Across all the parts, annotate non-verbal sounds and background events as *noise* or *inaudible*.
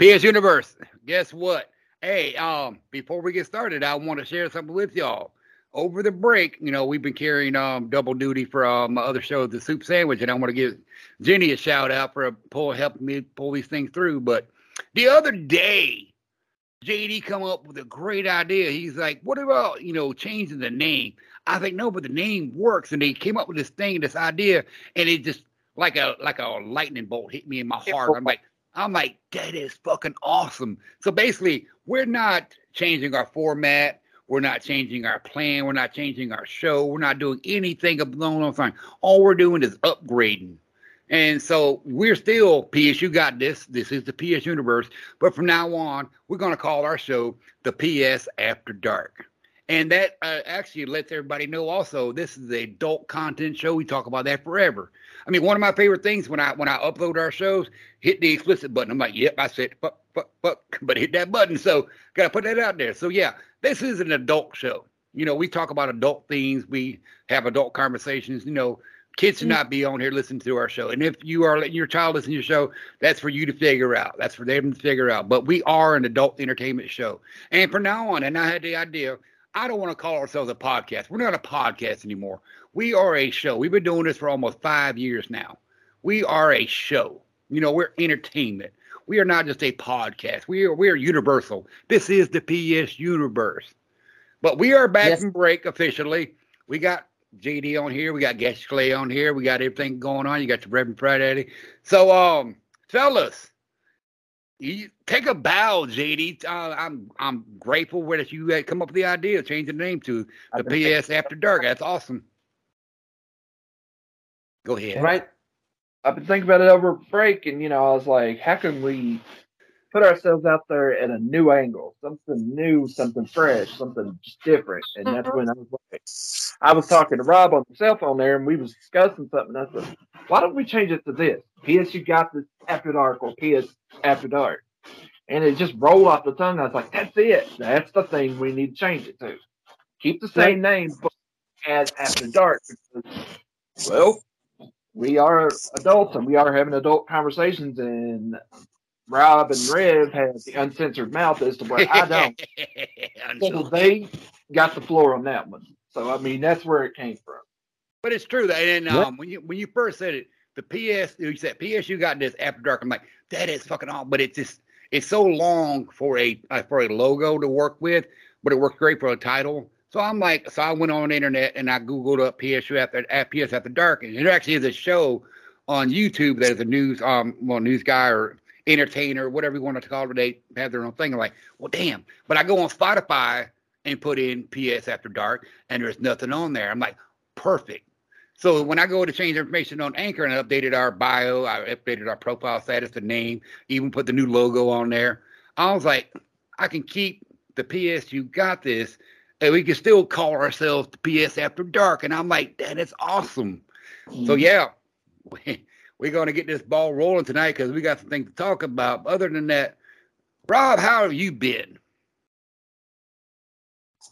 PS Universe, guess what? Hey, um, before we get started, I want to share something with y'all. Over the break, you know, we've been carrying um double duty for um, my other show, The Soup Sandwich, and I want to give Jenny a shout out for pull helping me pull these things through. But the other day, JD come up with a great idea. He's like, "What about you know changing the name?" I think no, but the name works, and they came up with this thing, this idea, and it just like a like a lightning bolt hit me in my heart. I'm like, I'm like, that is fucking awesome. So basically, we're not changing our format. We're not changing our plan. We're not changing our show. We're not doing anything along those lines. All we're doing is upgrading. And so we're still PS You Got This. This is the PS universe. But from now on, we're going to call our show the PS After Dark. And that uh, actually lets everybody know also this is a adult content show. We talk about that forever. I mean, one of my favorite things when I when I upload our shows, hit the explicit button. I'm like, yep, I said fuck, fuck, fuck, *laughs* but hit that button. So gotta put that out there. So yeah, this is an adult show. You know, we talk about adult things. We have adult conversations. You know, kids should mm. not be on here listening to our show. And if you are letting your child listen to your show, that's for you to figure out. That's for them to figure out. But we are an adult entertainment show. And from now on, and I had the idea, I don't want to call ourselves a podcast. We're not a podcast anymore. We are a show. We've been doing this for almost five years now. We are a show. You know, we're entertainment. We are not just a podcast. We are we are universal. This is the PS universe. But we are back yes. from break officially. We got JD on here. We got Guest Clay on here. We got everything going on. You got the Reverend Friday. So, um, fellas, you take a bow, JD. Uh, I'm I'm grateful that you had come up with the idea of changing the name to the PS After Dark. That's awesome. Go ahead. Right. I've been thinking about it over break, and you know, I was like, how can we put ourselves out there at a new angle, something new, something fresh, something different? And that's mm-hmm. when I was like, I was talking to Rob on the cell phone there, and we was discussing something. I said, why don't we change it to this? PS, you got this after dark, or PS after dark, and it just rolled off the tongue. I was like, that's it. That's the thing we need to change it to. Keep the same name, but add after dark. Because, well, we are adults and we are having adult conversations and Rob and Rev have the uncensored mouth as to where I *laughs* don't. so they got the floor on that one. So I mean that's where it came from. But it's true that and um, when you when you first said it, the PS you said PS You Got This after dark. I'm like, that is fucking all, but it's just it's so long for a uh, for a logo to work with, but it works great for a title. So I'm like, so I went on the internet and I googled up PSU after at PS after dark, and it actually is a show on YouTube that is a news um well news guy or entertainer, whatever you want to call it. They have their own thing. I'm like, well, damn. But I go on Spotify and put in PS after dark, and there's nothing on there. I'm like, perfect. So when I go to change information on Anchor and I updated our bio, I updated our profile status, the name, even put the new logo on there. I was like, I can keep the PS. You got this and we can still call ourselves the PS After Dark. And I'm like, that is awesome. Mm-hmm. So yeah, we, *laughs* we're going to get this ball rolling tonight because we got some things to talk about. Other than that, Rob, how have you been?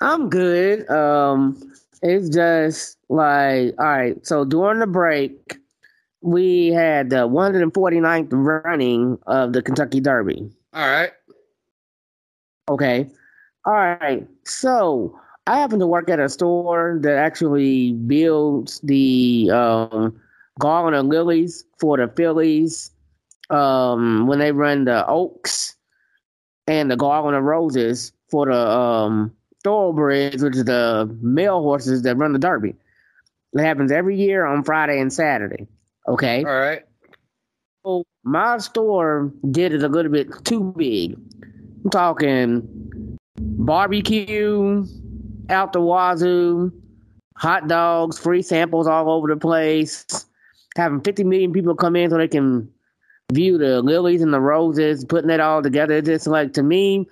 I'm good. Um, it's just like, all right. So during the break, we had the 149th running of the Kentucky Derby. All right. Okay. All right. So I happen to work at a store that actually builds the um, garland of lilies for the fillies um, when they run the oaks and the garland of roses for the um, thoroughbreds, which is the male horses that run the derby. It happens every year on Friday and Saturday. Okay. All right. So my store did it a little bit too big. I'm talking barbecue out the wazoo, hot dogs, free samples all over the place, having 50 million people come in so they can view the lilies and the roses, putting it all together. It's just like, to me,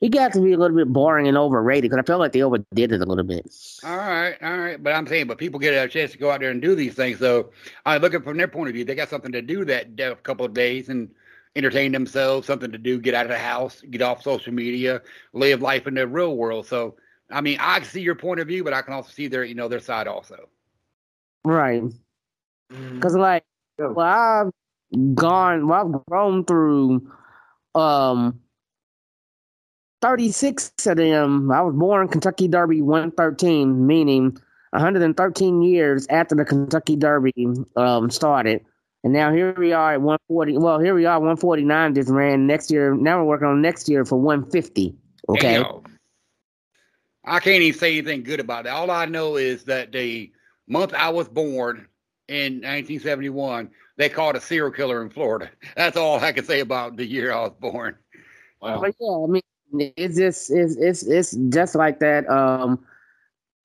it got to be a little bit boring and overrated because I felt like they overdid it a little bit. All right, all right. But I'm saying, but people get a chance to go out there and do these things. So I'm looking from their point of view, they got something to do that couple of days and entertain themselves, something to do, get out of the house, get off social media, live life in the real world. So I mean, I see your point of view, but I can also see their, you know, their side also. Right. Because, mm. like, well, I've gone, well, I've grown through um, 36 of them, I was born Kentucky Derby 113, meaning 113 years after the Kentucky Derby um, started. And now here we are at 140. Well, here we are 149 just ran next year. Now we're working on next year for 150. Okay. Damn. I can't even say anything good about that. All I know is that the month I was born in 1971, they caught a serial killer in Florida. *laughs* That's all I can say about the year I was born. Wow. But yeah, I mean, it's just it's it's it's just like that. Um,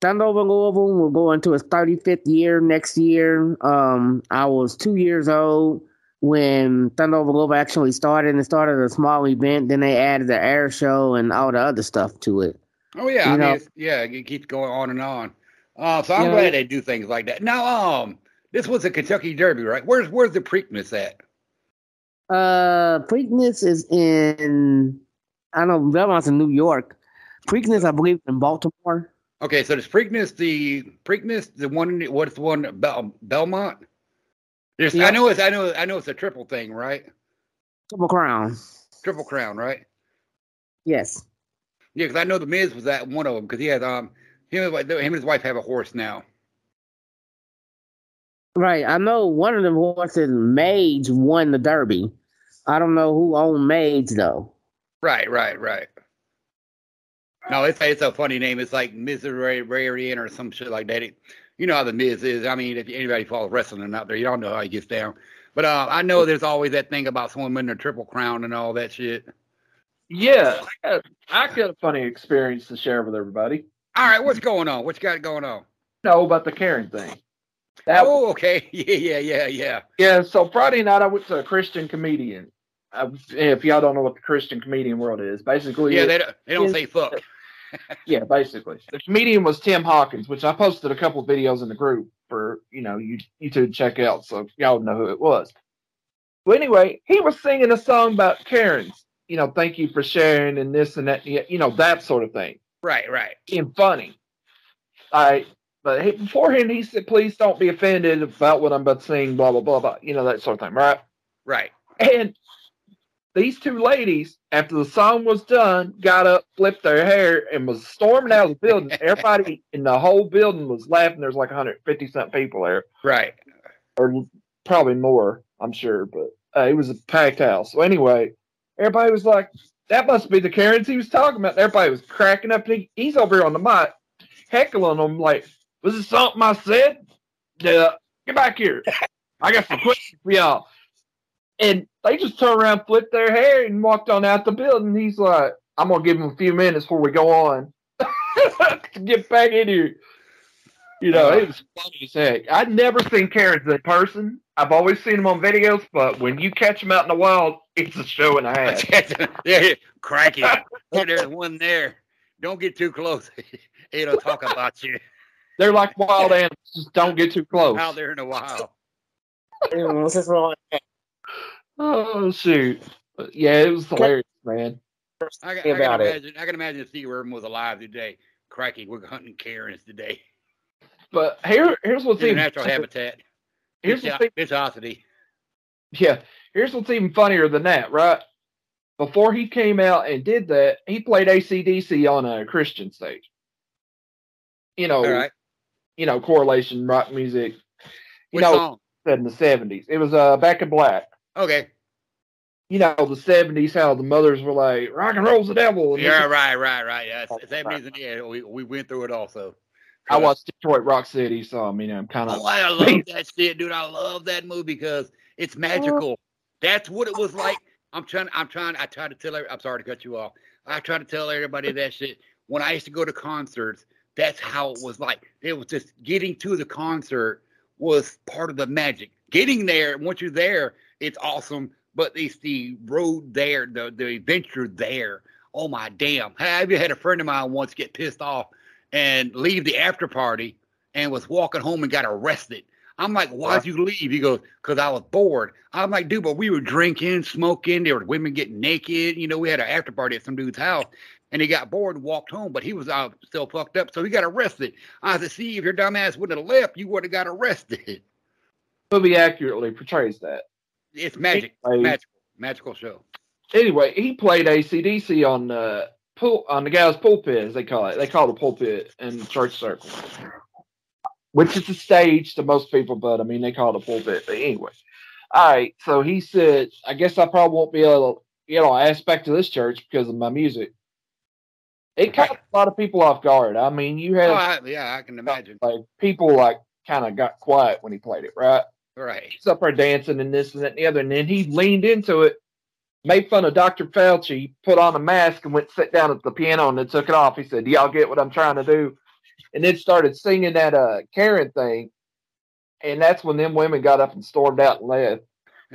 Thunder over Louisville will go into its 35th year next year. Um, I was two years old when Thunder over Louisville actually started and started a small event. Then they added the air show and all the other stuff to it. Oh yeah, You I know- mean, yeah, it keeps going on and on. Uh, so I'm know- glad they do things like that. Now, um, this was a Kentucky Derby, right? Where's where's the Preakness at? Uh, Preakness is in I don't know Belmont's in New York. Preakness, I believe, in Baltimore. Okay, so there's Preakness, the Preakness, the one, in- what's the one Bel, Belmont? There's, Yeah. I know it's, I know, I know it's a triple thing, right? Triple Crown. Triple Crown, right? Yes. Yeah, because I know the Miz was that one of them because he had um him, and him and his wife have a horse now. Right. I know one of them horses, Mage, won the Derby. I don't know who owned Mage though. Right, right, right. No, it's it's a funny name. It's like Mizrarian or some shit like that. It, you know how the Miz is. I mean, if anybody follows wrestling out there, you don't know how he gets down. But uh, I know there's always that thing about someone winning a triple crown and all that shit. Yeah, I got, I got a funny experience to share with everybody. All right, what's going on? What you got going on? No, about the Karen thing. That oh, okay. *laughs* Yeah, yeah, yeah, yeah. Yeah, so Friday night I went to a Christian comedian. I, if y'all don't know what the Christian comedian world is, basically, Yeah, they don't, they don't say fuck. Yeah, basically, the comedian was Tim Hawkins, which I posted a couple videos in the group for you know you you to check out, so y'all know who it was. But anyway, he was singing a song about Karens. You know, thank you for sharing and this and that, you know, that sort of thing. Right, right. And funny. I but he, beforehand he said, "Please don't be offended about what I'm about to sing." Blah blah blah blah. You know that sort of thing, right? Right. And these two ladies, after the song was done, got up, flipped their hair, and was storming out of the building. *laughs* Everybody in the whole building was laughing. There's like 150 something people there, Right. or probably more, I'm sure. But uh, it was a packed house. So anyway, everybody was like, "That must be the Karens he was talking about." Everybody was cracking up. He, he's over here on the mic, heckling them like, "Was it something I said? Yeah, get back here. I got some questions for y'all." And they just turned around, flipped their hair, and walked on out the building. He's like, "I'm gonna give him a few minutes before we go on *laughs* to get back in here." You know, uh-huh. it was funny as heck. I'd never seen Karens in person. I've always seen them on videos, but when you catch them out in the wild, it's a show and a *laughs* half. yeah, cracking. Hey, there's one there. Don't get too close. *laughs* It'll talk about you They're like wild animals. Just don't get too close. out there in the wild. This is wrong. Oh shoot! Yeah, it was hilarious, man. I, I Think can about it. imagine. I can imagine if Steve Irwin was alive today. Cracking, we're hunting Karens today. But here, here's what's even natural habitat. Here's what's even, Viscosity. yeah, here's what's even funnier than that, right? Before he came out and did that, he played AC/DC on a Christian stage. You know, All right. you know, correlation rock music. You Which know, song? said in the seventies. It was uh back in black. Okay. You know, the seventies, how the mothers were like, rock and roll's the devil. And Yeah, is- right, right, right. Yeah, Oh, it's- seventies and yeah, we, we went through it also. I watched Detroit Rock City, so I mean I'm kinda Oh, I love *laughs* that shit, dude. I love that movie because it's magical. That's what it was like. I'm trying. I'm trying. I try to tell. every- I'm sorry to cut you off. I try to tell everybody *laughs* that shit. When I used to go to concerts, that's how it was like. It was just getting to the concert was part of the magic. Getting there, once you're there, it's awesome. But it's the road there, the the adventure there. Oh my damn! I even had a friend of mine once get pissed off and leave the after party and was walking home and got arrested. I'm like, why'd you leave? He goes, because I was bored. I'm like, dude, but we were drinking, smoking. There were women getting naked. You know, we had an after party at some dude's house, and he got bored and walked home. But he was uh, still fucked up, so he got arrested. I said, see, if your dumb ass wouldn't have left, you would have got arrested. *laughs* movie accurately portrays that. It's magic, Like- magical, magical show. anyway, he played AC/DC on the pul- on the guy's pulpit, as they call it. They call it a pulpit in church circles, which is the stage to most people, but I mean they call it a pulpit. But anyway, all right. So he said, I guess I probably won't be able, to, you know, aspect to this church because of my music. It caught a lot of people off guard. I mean, you had Oh, I, yeah, I can imagine. like people like kind of got quiet when he played it, right? Right. He's up there dancing and this and that and the other, and then he leaned into it, made fun of Dr. Fauci, put on a mask and went sit down at the piano and then took it off. He said, "Do y'all get what I'm trying to do?" And then started singing that uh Karen thing, and that's when them women got up and stormed out and left,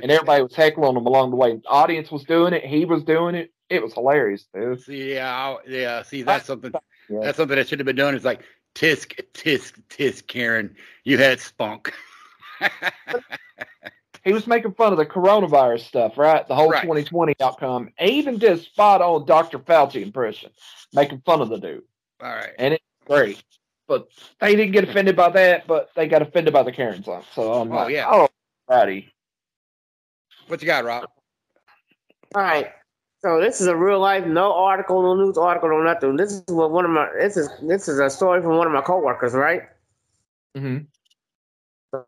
and everybody was heckling them along the way. The audience was doing it, he was doing it. It was hilarious, dude. See, yeah, I- yeah. See, that's something. Yeah. That's something that should have been done. It's like tisk, tisk, tisk, Karen. You had spunk. *laughs* He was making fun of the coronavirus stuff, right? The whole Right. 2020 outcome. Even did spot on Dr. Fauci impression, making fun of the dude. All right. and it's great. But they didn't get offended by that, but they got offended by the Karens. So I'm Oh, like, yeah. oh, righty. What you got, Rob? All right. So this is a real life, no article, no news article, no nothing. This is what one of my this is this is a story from one of my coworkers, right? Mm-hmm.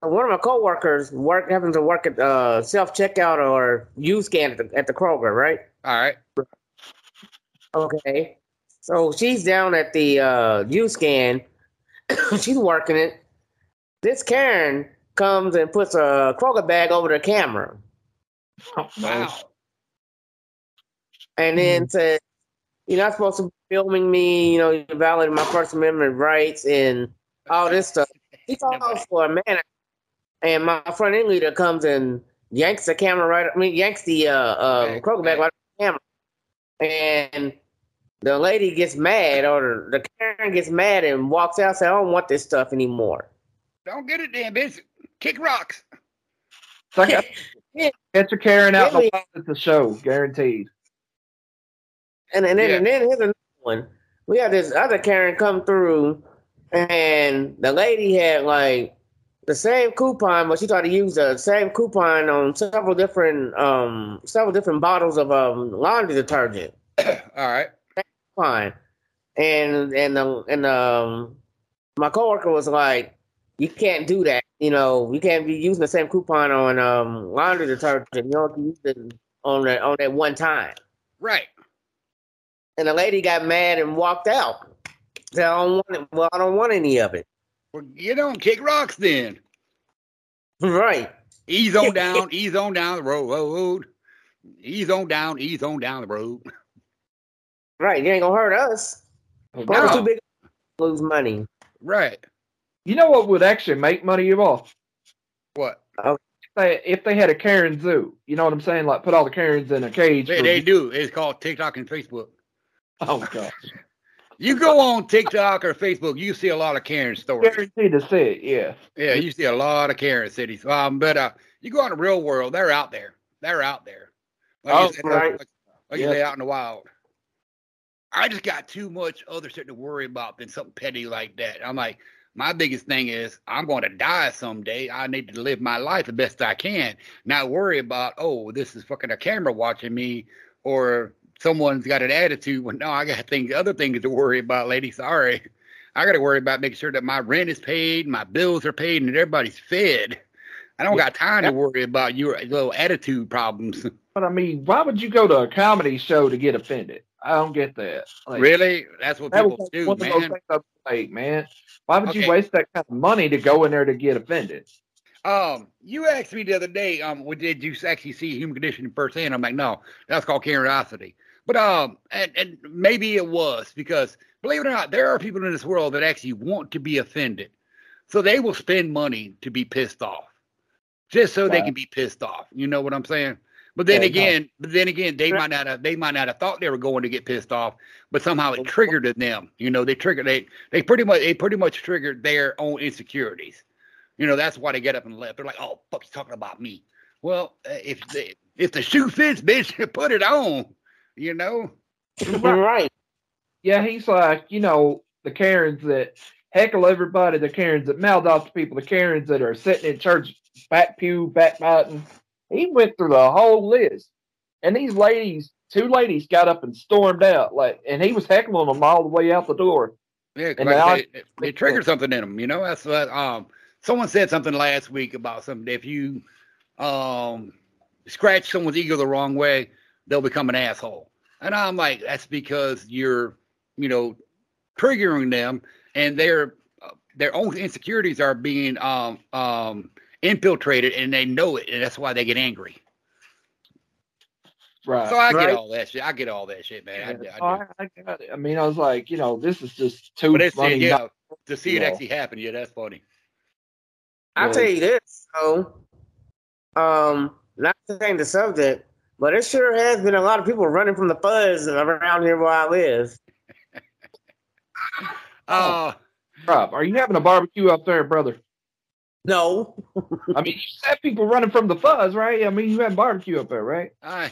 One of my coworkers work happens to work at uh, self checkout or U scan at the, at the Kroger, right? All right. Okay. So she's down at the uh, U scan. *coughs* she's working it. This Karen comes and puts a Kroger bag over the camera, *laughs* Wow. and then says, "You're not supposed to be filming me. You know, you're violating my First Amendment rights and all this stuff." He *laughs* calls for a man, and my friend in leader comes and yanks the camera right. I mean, yanks the uh, uh, Kroger bag bag. right off the camera, and the lady gets mad, or the Karen gets mad and walks out. Say, "I don't want this stuff anymore." Don't get it, damn bitch. Kick rocks. *laughs* Got Yeah. get your Karen out in Really? the wild at the show, guaranteed. And, and then Yeah. and then here's another one. We had this other Karen come through, and the lady had like the same coupon, but she tried to use the same coupon on several different um several different bottles of um laundry detergent. *coughs* All right. Fine. And and the and um my coworker was like, You can't do that. You know, you can't be using the same coupon on um laundry detergent. You you use it on that on that one time. Right. And the lady got mad and walked out. Said, I don't want it. Well, I don't want any of it. Well, you don't kick rocks then. Right. Ease on *laughs* down, ease on down the road, road. Ease on down, ease on down the road. Right. You ain't gonna hurt us. No. too big to lose money. Right. You know what would actually make money of off? What? If they, if they had a Karen zoo. You know what I'm saying? Like put all the Karens in a cage. They, for- they do. It's called TikTok and Facebook. oh gosh. *laughs* You go on TikTok or Facebook, you see a lot of Karen stories. Guaranteed to see it, yeah. Yeah, you see a lot of Karen cities. Um, but uh, you go out in the real world, they're out there. They're out there. Like Oh, you said, right. like, like you Yeah. say, out in the wild. I just got too much other shit to worry about than something petty like that. I'm like, my biggest thing is I'm going to die someday. I need to live my life the best I can, not worry about oh, this is fucking a camera watching me or someone's got an attitude. Well, no, I got things, other things to worry about, lady. Sorry, I got to worry about making sure that my rent is paid, my bills are paid, and everybody's fed. I don't got time to worry about your little attitude problems. *laughs* But I mean, why would you go to a comedy show to get offended? I don't get that. Like, really? That's what That people was do, one of those man. things like, man. Why would Okay. you waste that kind of money to go in there to get offended? Um, you asked me the other day, um, well, did you actually see human condition firsthand? I'm like, no, that's called curiosity. But um, and, and maybe it was because believe it or not, there are people in this world that actually want to be offended, so they will spend money to be pissed off, just so they can be pissed off. You know what I'm saying? But then Yeah, no. again, but then again, they might not have they might not have thought they were going to get pissed off, but somehow it triggered them. You know, they triggered they they pretty much they pretty much triggered their own insecurities. You know, that's why they get up and left. They're like, "Oh, fuck, he's talking about me." Well, uh, if the if the shoe fits, *laughs* bitch, put it on. You know, right. Yeah, he's like, you know, the Karens that heckle everybody, the Karens that mouth off to people, the Karens that are sitting in church, back pew, backbiting. He went through the whole list. And these ladies two ladies got up and stormed out, like, and he was heckling them all the way out the door. Yeah, And like I it, it triggered something in them. You know, that's what um someone said something last week about something. If you um scratch someone's ego the wrong way, they'll become an asshole. And I'm like, that's because you're, you know, triggering them, and their uh, their own insecurities are being um um infiltrated, and they know it, and that's why they get angry. Right. So I Right. get all that shit. I get all that shit, man. I, Yeah, I do. I, I got it. I mean, I was like, you know, this is just too But it's funny. yeah, not- to see it Yeah. actually happen, yeah, that's funny. I'll Yeah. tell you this, so um, not to change the subject, but it sure has been a lot of people running from the fuzz around here where I live. Uh, *laughs* Rob, are you having a barbecue up there, brother? No, *laughs* I mean, you said people running from the fuzz, right? I mean, you had barbecue up there, right? I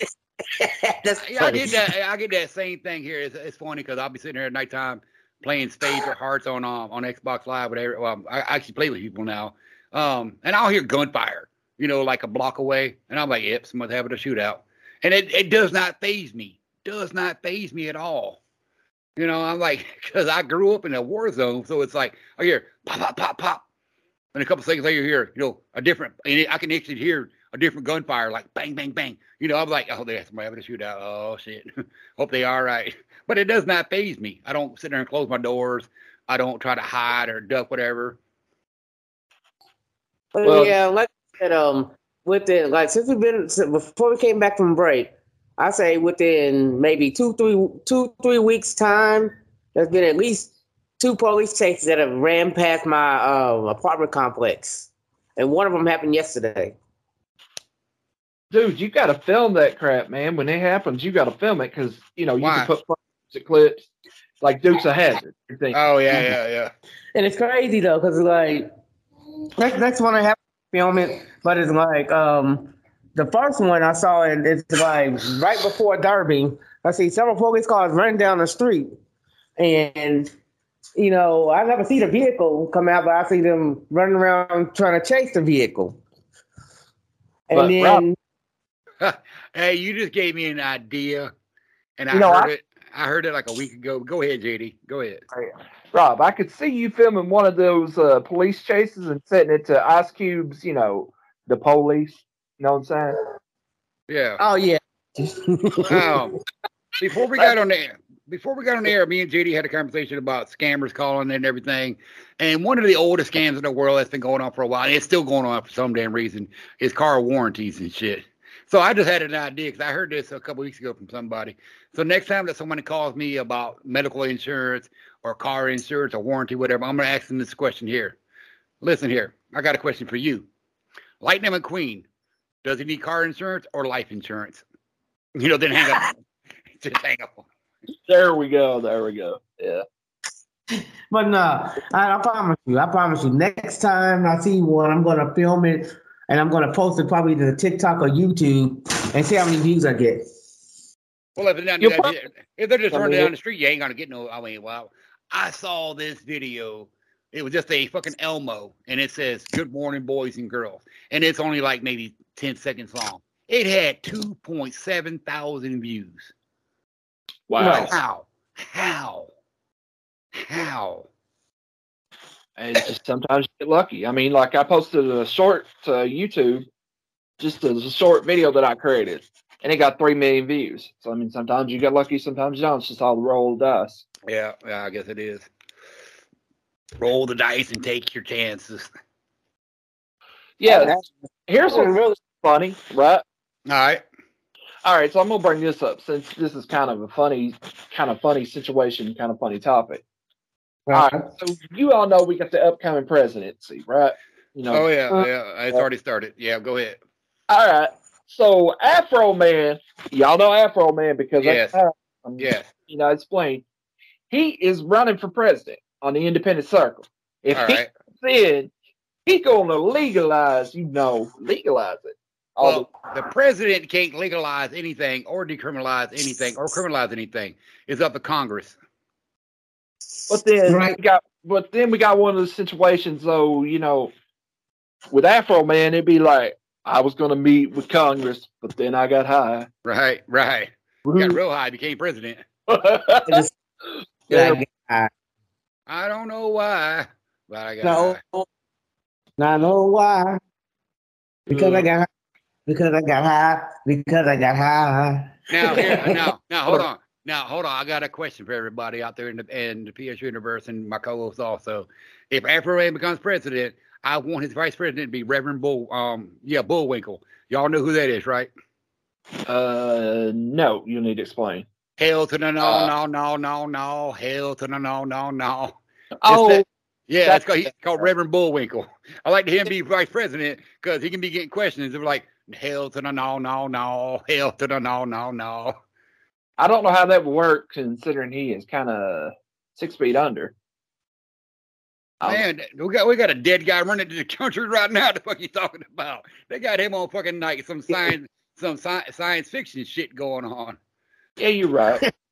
*laughs* that's yeah, I get that. I get that same thing here. It's, it's funny because I'll be sitting here at nighttime playing spades or hearts on um, on Xbox Live, whatever. Well, I I actually play with people now, um, and I'll hear gunfire, you know, like a block away, and I'm like, "Yep, someone's having a shootout," and it it does not faze me. Does not faze me at all. You know, I'm like, *laughs* because I grew up in a war zone, so it's like I hear pop, pop, pop, pop, and a couple seconds later, you hear, you know, a different, and I can actually hear a different gunfire, like bang, bang, bang. You know, I'm like, oh, there's somebody having a shootout. Oh shit, *laughs* hope they are right. *laughs* But it does not faze me. I don't sit there and close my doors. I don't try to hide or duck whatever. But Well- yeah, like I said, um, within like since we've been since- before we came back from break, I say within maybe two, three, two, three weeks time, there's been at least two police chases that have ran past my uh, apartment complex, and one of them happened yesterday. Dude, you got to film that crap, man. When it happens, you got to film it because you know you Why? can put clips like Dukes of Hazzard. you think. Oh yeah, yeah, yeah. And it's crazy though, because like next next one I have to film it, but it's like um the first one I saw it, it's like right before Derby. I see several police cars running down the street, and you know I never see the vehicle come out, but I see them running around trying to chase the vehicle. And But, then Rob- *laughs* Hey, you just gave me an idea, and I know, heard I- it. I heard it like a week ago. Go ahead, JD. Go ahead. Rob, I could see you filming one of those uh, police chases and setting it to Ice Cube's, you know, the police. You know what I'm saying? Yeah. oh yeah, *laughs* um, before we got on the air, before we got on air, me and JD had a conversation about scammers calling and everything. And one of the oldest scams in the world that's been going on for a while, and it's still going on for some damn reason, is car warranties and shit. So I just had an idea because I heard this a couple weeks ago from somebody. So next time that somebody calls me about medical insurance or car insurance or warranty, whatever, I'm gonna ask them this question here. Listen here, I got a question for you. Lightning McQueen, does he need car insurance or life insurance? You know, then hang up. *laughs* Just hang up. There we go. There we go. Yeah. *laughs* but no, I, I promise you, I promise you. Next time I see one, I'm gonna film it and I'm gonna post it probably to TikTok or YouTube and see how many views I get. Well, if they're, down, You'll probably- if they're just I running down the street, you ain't gonna get no. I mean, wow. I saw this video. It was just a fucking Elmo, and it says "Good morning, boys and girls," and it's only like maybe ten seconds long. It had two point seven thousand views. Wow. How? How? How? And it's just sometimes you get lucky. I mean, like I posted a short to YouTube, just as a short video that I created, and it got three million views. So I mean, sometimes you get lucky, sometimes you don't. It's just all the roll of dice. Yeah, yeah, I guess it is. Roll the dice and take your chances. Yeah. Oh, Here's Oh, what's really funny, right? All right. All right, so I'm gonna bring this up since this is kind of a funny, kind of funny situation, kind of funny topic. All right, so you all know we got the upcoming presidency, right? You know. Oh yeah, uh, yeah. It's already started. Yeah, go ahead. All right. So Afroman, y'all know Afroman because Yes. I'm, Yes. you know, explain. He is running for president on the independent circle. If All he right. said he gonna legalize, you know, legalize it. All Well, the president can't legalize anything or decriminalize anything or criminalize anything. It's up to Congress. but then Right. we got, but then we got one of the situations, though. You know, with Afroman, it'd be like I was gonna meet with Congress, but then I got high. Right, right. got real high, became president. *laughs* Yeah. I I don't know why, but I got high. know, I know why. Because I got high. Because I got high. Because I got high. Now, here, *laughs* now, now, hold on. Now, hold on. I got a question for everybody out there in the in the PS universe and my co-hosts also. If Afroman becomes president, I want his vice president to be Reverend Bull. Um, yeah, Bullwinkle. Y'all know who that is, right? Uh, no, you need to explain. Hell to the no, Uh, no, no, no, no. Hell to the no, no, no. Oh, that- Yeah, that's That's- called, he's called Reverend Bullwinkle. I like to him be vice president because he can be getting questions. They're like, hell to the no, no, no. Hell to the no, no, no. I don't know how that would work considering he is kind of six feet under. Man, we got we got a dead guy running to the country right now. *laughs* The fuck you talking about? They got him on fucking like some science some sci- science fiction shit going on. Yeah, you're right. *laughs*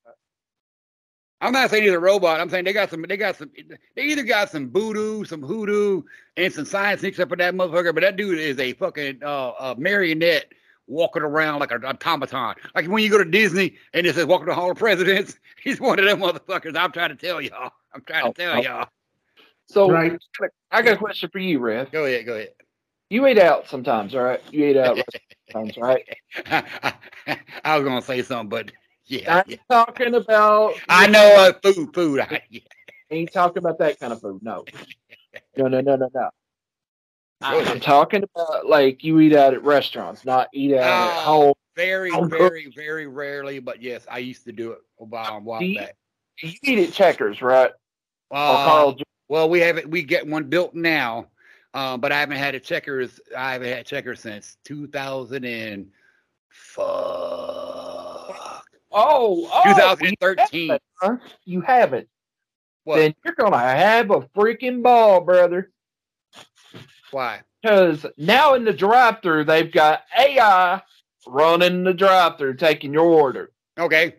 I'm not saying he's a robot. I'm saying they got some. They got some. They either got some voodoo, some hoodoo, and some science mixed up in that motherfucker. But that dude is a fucking uh, a marionette walking around like an automaton. Like when you go to Disney and it says "Welcome to the Hall of Presidents." *laughs* He's one of them motherfuckers. I'm trying to tell y'all. I'm trying Oh, to tell oh. y'all. So Right. I got a question for you, Rev. Go ahead. Go ahead. You eat out sometimes, all right? You eat out *laughs* sometimes, right? *laughs* I was gonna say something, but yeah, I'm yeah. talking about. I know uh, food, food. I, yeah. Ain't talking about that kind of food. No. *laughs* No, no, no, no, no. I'm talking about like you eat out at restaurants, not eat out at Oh. home. Very, very, very rarely, but yes, I used to do it a while, a while Do you- back. You eat at Checkers, right? Uh. Well, we haven't. We get one built now, uh, but I haven't had a checkers. I haven't had checkers since 2000 and fuck. Oh, oh, 2013. You haven't, huh? You haven't. What? Then you're gonna have a freaking ball, brother. Why? Because now in the drive-through, they've got AI running the drive-through, taking your order. Okay.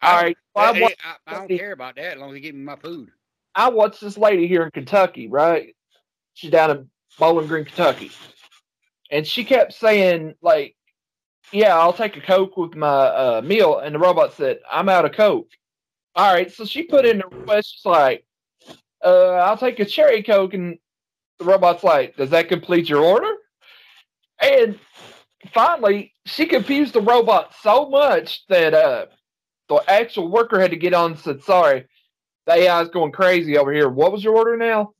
All I- right. Well, I, I, I don't care about that as long as you give me my food. I watched this lady here in Kentucky, right? She's down in Bowling Green, Kentucky. And she kept saying, like, yeah, I'll take a Coke with my uh, meal. And the robot said, I'm out of Coke. All right. So she put in the request, she's like, uh, I'll take a cherry Coke. And the robot's like, does that complete your order? And finally, she confused the robot so much that uh, the actual worker had to get on and said, sorry, the AI's going crazy over here. What was your order now?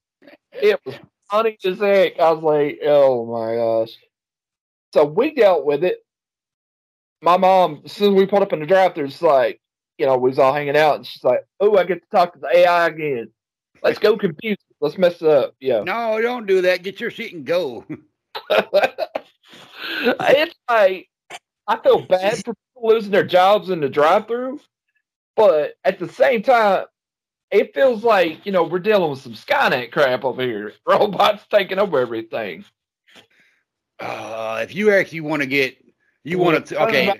It was funny as heck. I was like, oh my gosh. So we dealt with it. My mom, as soon as we pulled up in the drive thru it's like, you know, we was all hanging out, and she's like, oh, I get to talk to the AI again. Let's go confuse it. Let's mess it up. Yeah. No, don't do that. Get your shit and go. *laughs* it's like I feel bad for people losing their jobs in the drive-through, but at the same time, it feels like you know we're dealing with some Skynet crap over here. *laughs* Robots taking over everything. Uh, if you actually want to get, you want to, okay,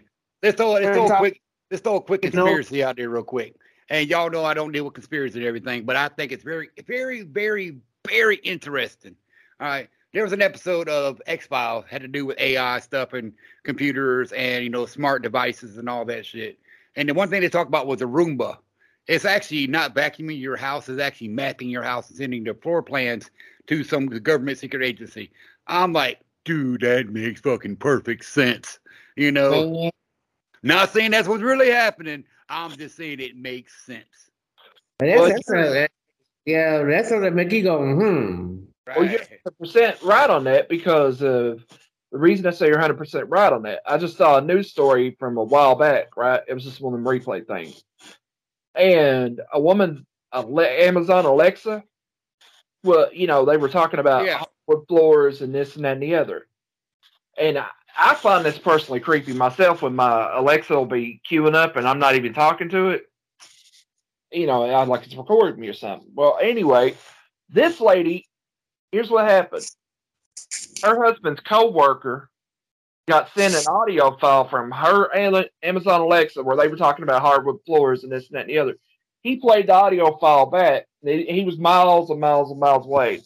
let's throw, let's throw a quick, let's throw a quick conspiracy out there real quick. And y'all know I don't deal with conspiracy and everything, but I think it's very, very, very, very interesting. All right. There was an episode of X Files had to do with AI stuff and computers and you know smart devices and all that shit. And the one thing they talked about was a Roomba. It's actually not vacuuming your house; it's actually mapping your house and sending the floor plans to some government secret agency. I'm like, dude, that makes fucking perfect sense. You know, not saying that's what's really happening. I'm just saying it makes sense. That's, Well, that's a, yeah, that's what make you go, hmm. Well, you're 100% right on that because of the reason I say you're 100% right on that. I just saw a news story from a while back, right? It was just one of them replay things. And a woman, Amazon Alexa, well, you know, they were talking about Yeah. wood floors and this and that and the other. And I, I find this personally creepy myself when my Alexa will be queuing up and I'm not even talking to it. You know, I'd like it's recording me or something. Well, anyway, this lady, here's what happened. Her husband's co-worker got sent an audio file from her Amazon Alexa where they were talking about hardwood floors and this and that and the other. He played the audio file back. He he was miles and miles and miles away.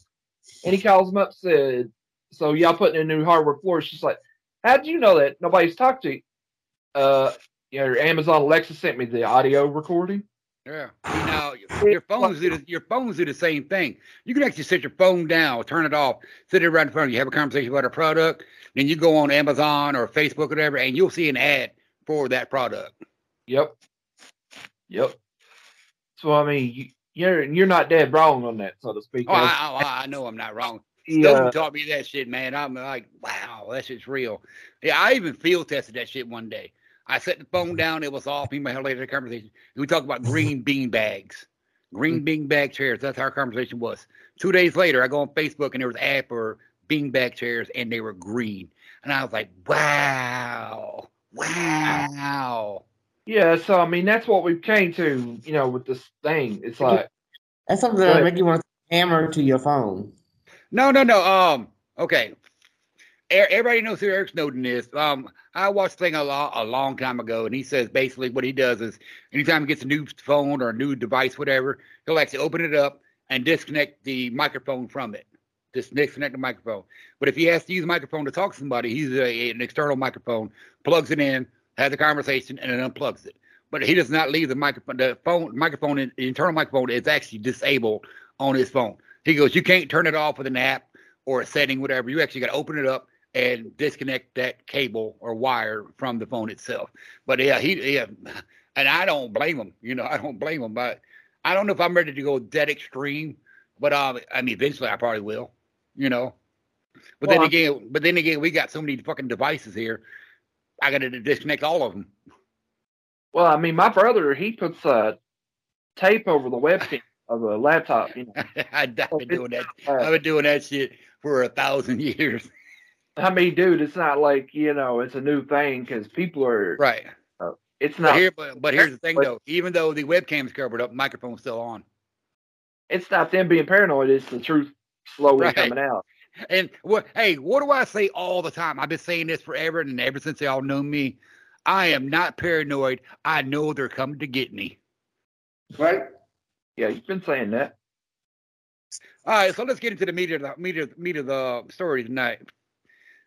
And he calls him up said, So y'all putting in new hardwood floors? She's like, How do you know that? Nobody's talked to you. Uh, Yeah, Amazon Alexa sent me the audio recording. Yeah. Now your phones do the, your phones do the same thing. You can actually set your phone down, turn it off, sit it right in front of you, have a conversation about a product, then you go on Amazon or Facebook or whatever, and you'll see an ad for that product. Yep. Yep. So I mean, you, you're you're not dead wrong on that, so to speak. Oh, I, I, oh, I know I'm not wrong. Yeah. Stone taught me that shit, man. I'm like, wow, that shit's real. Yeah, I even field tested that shit one day. I set the phone down, it was off. Me and my later conversation. We talked about green bean bags, green bean bag chairs. That's how our conversation was. Two days later, I go on Facebook and there was an ad for bean bag chairs, and they were green. And I was like, wow, wow. Yeah, so I mean that's what we came to, you know, with this thing. It's like That's something that make you want to hammer to your phone. No, no, no. Um, okay. Everybody knows who Eric Snowden is. Um, I watched the thing a, lo- a long time ago, and he says basically what he does is anytime he gets a new phone or a new device, whatever, he'll actually open it up and disconnect the microphone from it. Just disconnect the microphone. But if he has to use a microphone to talk to somebody, he's a, an external microphone, plugs it in, has a conversation, and it unplugs it. But he does not leave the microphone. The phone microphone, the internal microphone, is actually disabled on his phone. He goes, you can't turn it off with an app or a setting, whatever. You actually got to open it up and disconnect that cable or wire from the phone itself. But yeah, he yeah, *laughs* and I don't blame him. You know, *laughs* I don't blame him. But I don't know if I'm ready to go that extreme. But um, I mean, eventually I probably will. You know. But Well, then again, but then again, we got so many fucking devices here. I got to disconnect all of them. well, I mean my brother he puts uh tape over the webcam of a laptop, you know. *laughs* I've been doing that. Uh, I've been doing that shit for a thousand *laughs* years. I mean, dude, it's not like you know it's a new thing because people are. Right. It's But not. here, but, but here's the thing though. Even though the webcam's covered up, microphone's still on. It's not them being paranoid. It's the truth slowly Right. coming out. And what? Hey, what do I say all the time? I've been saying this forever, and ever since they all know me, I am not paranoid. I know they're coming to get me. Right? Yeah, you've been saying that. All right, so let's get into the meat of the meat of, meat of the story tonight.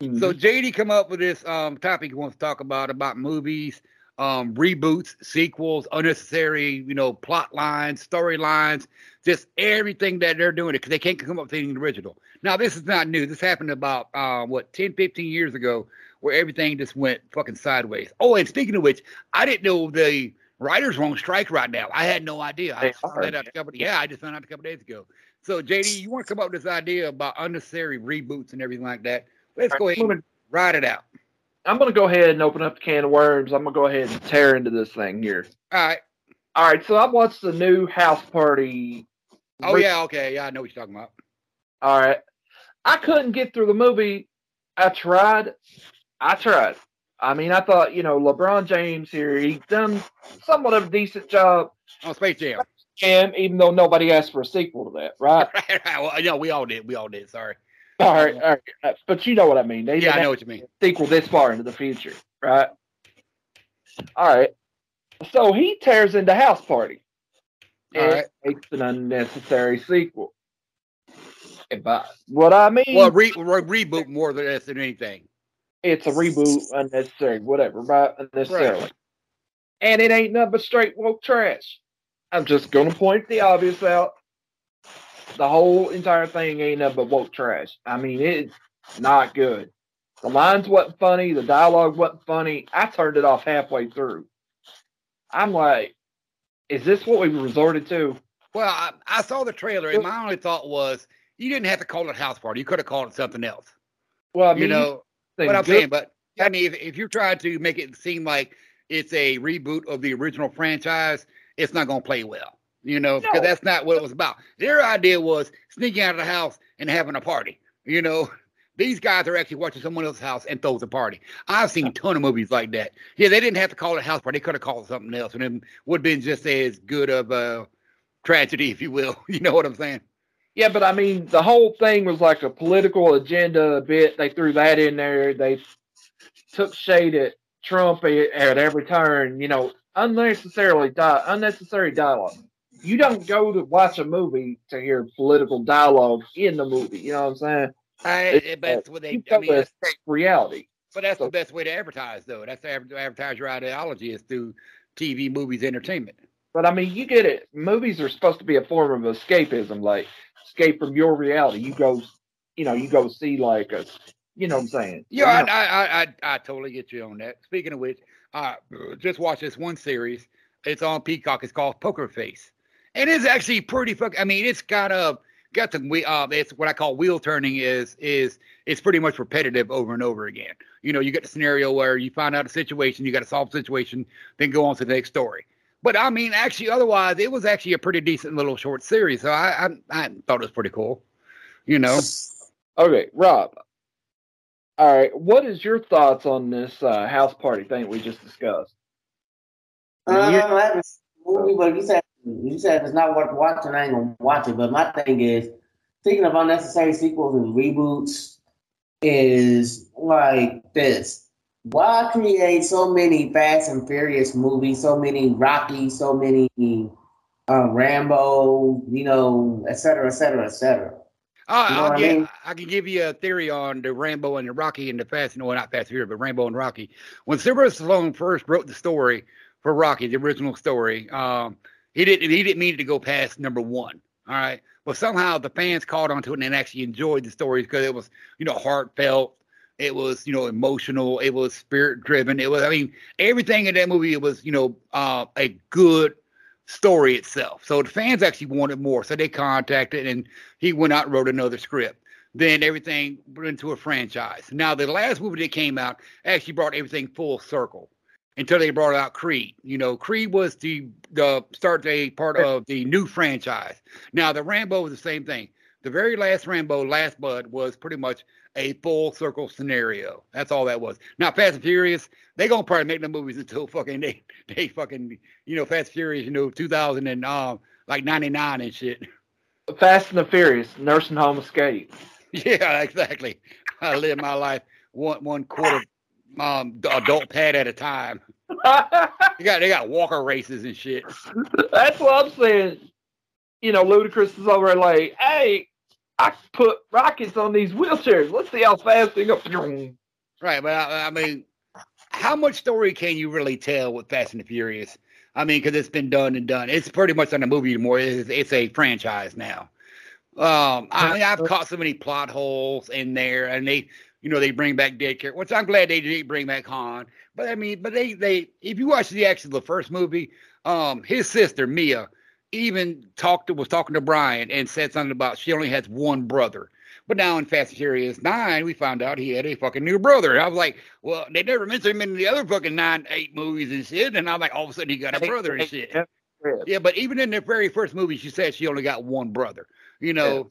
Mm-hmm. So JD come up with this um topic he wants to talk about about movies, um reboots, sequels, unnecessary, you know, plot lines, storylines, just everything that they're doing it because they can't come up with anything original. Now this is not new. This happened about uh, what 10, 15 years ago where everything just went fucking sideways. Oh, and speaking of which, I didn't know the writers were on strike right now. I had no idea. I They just found out a couple yeah, I just found out a couple days ago. So JD, you want to come up with this idea about unnecessary reboots and everything like that? Let's go ahead and ride it out. I'm gonna go ahead and open up the can of worms. I'm gonna go ahead and tear into this thing here. All right. All right, so I watched the new House Party. Oh re- yeah, okay, yeah, I know what you're talking about. All right, I couldn't get through the movie. I tried. I tried. I mean, I thought you know LeBron James here. He done somewhat of a decent job, Oh, Space Jam. and even though nobody asked for a sequel to that, right? *laughs* right, right. Well, no, we all did. We all did. Sorry. all right, all right. Uh, But you know what I mean. They Yeah, I know what you mean. sequel this far into the future, right? All right. So he tears into House Party. All and right. makes an unnecessary sequel. And by what I mean, Well, re- re- reboot more than anything. it's a reboot, unnecessary, whatever, right? Unnecessarily. And it ain't nothing but straight woke trash. I'm just gonna point the obvious out. The whole entire thing ain't nothing but woke trash. I mean, it's not good. The lines wasn't funny, the dialogue wasn't funny. I turned it off halfway through. I'm like, is this what we resorted to? Well, I, I saw the trailer, and my only thought was you didn't have to call it House Party. You could have called it something else. Well, I mean, you know what I'm good- saying? But I mean, if, if you're trying to make it seem like it's a reboot of the original franchise, it's not going to play well. You know, because No. that's not what it was about. Their idea was sneaking out of the house and having a party. You know, these guys are actually watching someone else's house and throws a party. I've seen a ton of movies like that. Yeah, they didn't have to call it a house party. They could have called it something else, and it would have been just as good of a tragedy, *laughs* if you will. You know what I'm saying? Yeah, but I mean, the whole thing was like a political agenda a bit. They threw that in there. They took shade at Trump at, every turn. You know, unnecessarily di- unnecessary dialogue. You don't go to watch a movie to hear political dialogue in the movie. You know what I'm saying? I, It- eh, that's what they. I mean, reality. But that's So- the best way to advertise, though. That's to advertise your ideology is through TV, movies, entertainment. But I mean, you get it. Movies are supposed to be a form of escapism, like escape from your reality. You go, you know, you go see like a, you know what I'm saying? Yeah, You know, I, I, I, I, totally get you on that. Speaking of which, I just watch this one series. It's on Peacock. It's called Poker Face, and it's actually pretty fuck. I mean, it's got a got some we uh, it's what I call wheel turning. Is is it's pretty much repetitive over and over again. You know, you get the scenario where you find out a situation, you got to solve the situation, then go on to the next story. But I mean, actually, otherwise, it was actually a pretty decent little short series. So I, I, I thought it was pretty cool. You know. Okay, Rob. All right, what is your thoughts on this uh, house party thing we just discussed? Uh, I haven't seen the movie, but you said you said if it's not worth watching, I ain't gonna watch it. But my thing is, thinking of unnecessary sequels and reboots is like this. Why create so many Fast and Furious movies, so many Rocky, so many uh, Rambo, you know, et cetera, et cetera, et cetera. Uh, You know I'll what I mean? I can give you a theory on the Rambo and the Rocky and the Fast, no, not Fast Furious, but Rambo and Rocky. When Sylvester Stallone first wrote the story for Rocky, the original story, um, he didn't he didn't mean it to go past number one. All right, but somehow the fans caught onto it and actually enjoyed the stories because it was you know heartfelt, it was you know emotional, it was spirit driven. It was I mean everything in that movie it was you know uh, a good story itself. So the fans actually wanted more, so they contacted and he went out and wrote another script. Then everything went into a franchise. Now the last movie that came out actually brought everything full circle until they brought out Creed. You know, Creed was the the start a part of the new franchise. Now the Rambo was the same thing. The very last Rambo, Last Blood, was pretty much a full circle scenario. That's all that was. Now Fast and Furious, they gonna probably make the movies until *laughs* fucking they they fucking you know Fast and Furious, you know, 2000 and um like 99 and shit. *laughs* Fast and the Furious, nursing home escape. Yeah, exactly. I live my life one one quarter um adult pad at a time. They got they got walker races and shit. *laughs* That's what I'm saying. You know, Ludacris is over like, hey, I put rockets on these wheelchairs. Let's see how fast they go. Right, but I, I mean, how much story can you really tell with Fast and the Furious? I mean, because it's been done and done. It's pretty much not a movie anymore. It's, it's a franchise now. Um, I mean, I've caught so many plot holes in there, and they, you know, they bring back dead characters, which I'm glad they did bring back Han. But I mean, but they, they, if you watch the actual the first movie, um, his sister Mia even talked to was talking to Brian and said something about she only has one brother. But now in Fast and Furious Nine, we found out he had a fucking new brother. I was like, well, they never mentioned him in the other fucking nine, eight movies and shit. And I'm like, all of a sudden he got a brother and shit. Yeah, but even in the very first movie, she said she only got one brother. You know,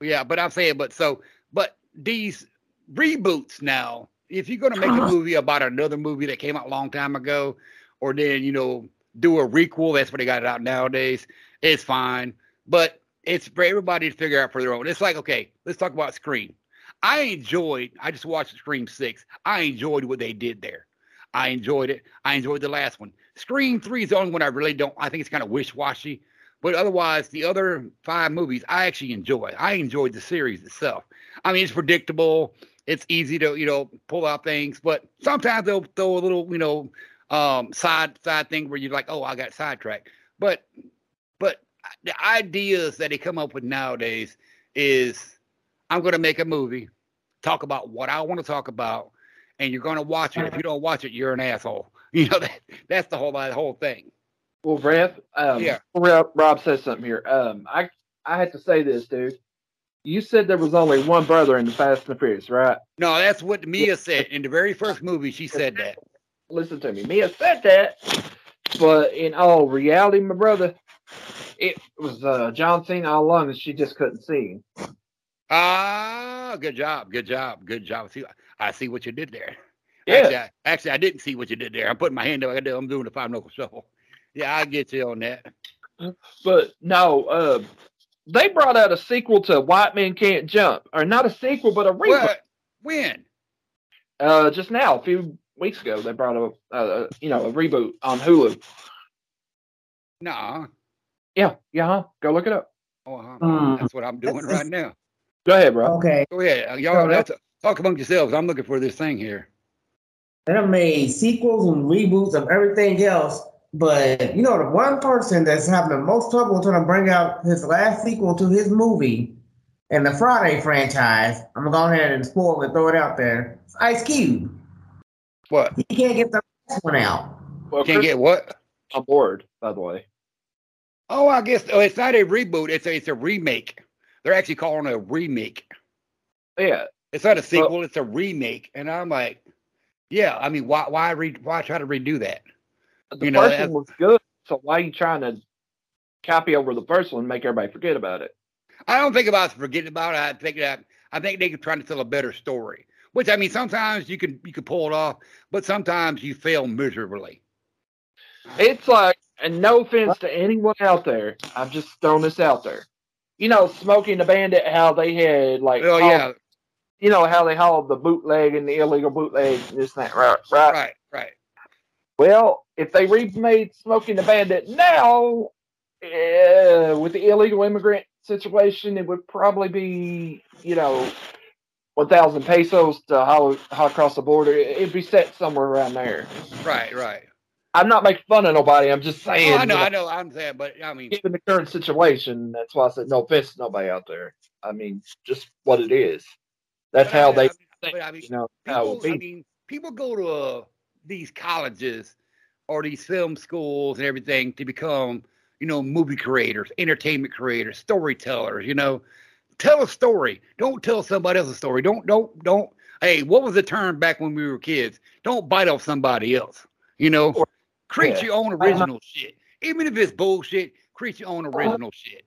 yeah. But I'm saying, but so, but these reboots now, if you're gonna make a *laughs* movie about another movie that came out a long time ago, or then you know do a requel, that's what they got it out nowadays. It's fine, but it's for everybody to figure out for their own. It's like, okay, let's talk about Scream. I enjoyed. I just watched Scream Six. I enjoyed what they did there. I enjoyed it. I enjoyed the last one. Scream Three is the only one I really don't. I think it's kind of wish washy. But otherwise, the other five movies I actually enjoy. I enjoyed the series itself. I mean, it's predictable. It's easy to you know pull out things, but sometimes they'll throw a little you know um, side side thing where you're like, oh, I got sidetracked. But but the ideas that they come up with nowadays is I'm going to make a movie, talk about what I want to talk about, and you're going to watch it. If you don't watch it, you're an asshole. *laughs* You know that that's the whole that whole thing. Well, Rev, um, Yeah. Rob, Rob says something here. Um, I I had to say this, dude. You said there was only one brother in the Fast and the Furious, right? No, that's what Mia said in the very first movie. She said that. Listen to me. Mia said that, but in all reality, my brother, it was uh, John Cena all along, and she just couldn't see him. Ah, good job, good job, good job. See, I see what you did there. Yeah. Actually, I, actually, I didn't see what you did there. I'm putting my hand up. I'm doing the five knuckle shuffle. Yeah, I get you on that. But no, uh, they brought out a sequel to White Men Can't Jump, or not a sequel, but a reboot. What? When? Uh, just now, a few weeks ago, they brought a, a you know a reboot on Hulu. Nah. Yeah, yeah, huh? go look it up. Oh, uh, that's what I'm doing That's- right now. Go ahead, bro. Okay. Go ahead. Uh, Y'all No, that's, talk among yourselves. I'm looking for this thing here. They done made sequels and reboots of everything else. But you know, the one person that's having the most trouble trying to bring out his last sequel to his movie in the Friday franchise, I'm gonna go ahead and spoil it, throw it out there. It's Ice Cube. What? He can't get the last one out. Well, Can't get what? on board, by the way. Oh, I guess oh, it's not a reboot. It's a it's a remake. They're actually calling it a remake. Yeah, It's not a sequel. it's a remake. And I'm like, yeah. I mean, why why re, why try to redo that? The You know, first that's- one was good. So why are you trying to copy over the first one and make everybody forget about it? I don't think about forgetting about it. I think that I think they are trying to tell a better story. Which I mean, sometimes you can you can pull it off, but sometimes you fail miserably. It's like, and no offense to anyone out there, I'm just throwing this out there. You know, Smokey and the Bandit, how they had like, Oh all- yeah, you know how they hauled the bootleg and the illegal bootleg, and this and that, right? Right. right, right. Well, if they remade Smokey and the Bandit now, uh, with the illegal immigrant situation, it would probably be, you know, 1,000 pesos to haul across the border. It'd be set somewhere around there. Right, right. I'm not making fun of nobody. I'm just saying, Oh, I know, you know, I know, I'm saying, but I mean, given the current situation, that's why I said no offense to nobody out there. I mean, just what it is. That's how they I mean, but I mean, you know, people. I mean, people go to uh, these colleges or these film schools and everything to become, you know, movie creators, entertainment creators, storytellers. You know, tell a story. Don't tell somebody else's story. Don't, don't, don't. Hey, what was the term back when we were kids? Don't bite off somebody else. You know, Or- create yeah. your own original shit. Even if it's bullshit, create your own uh-huh. original shit.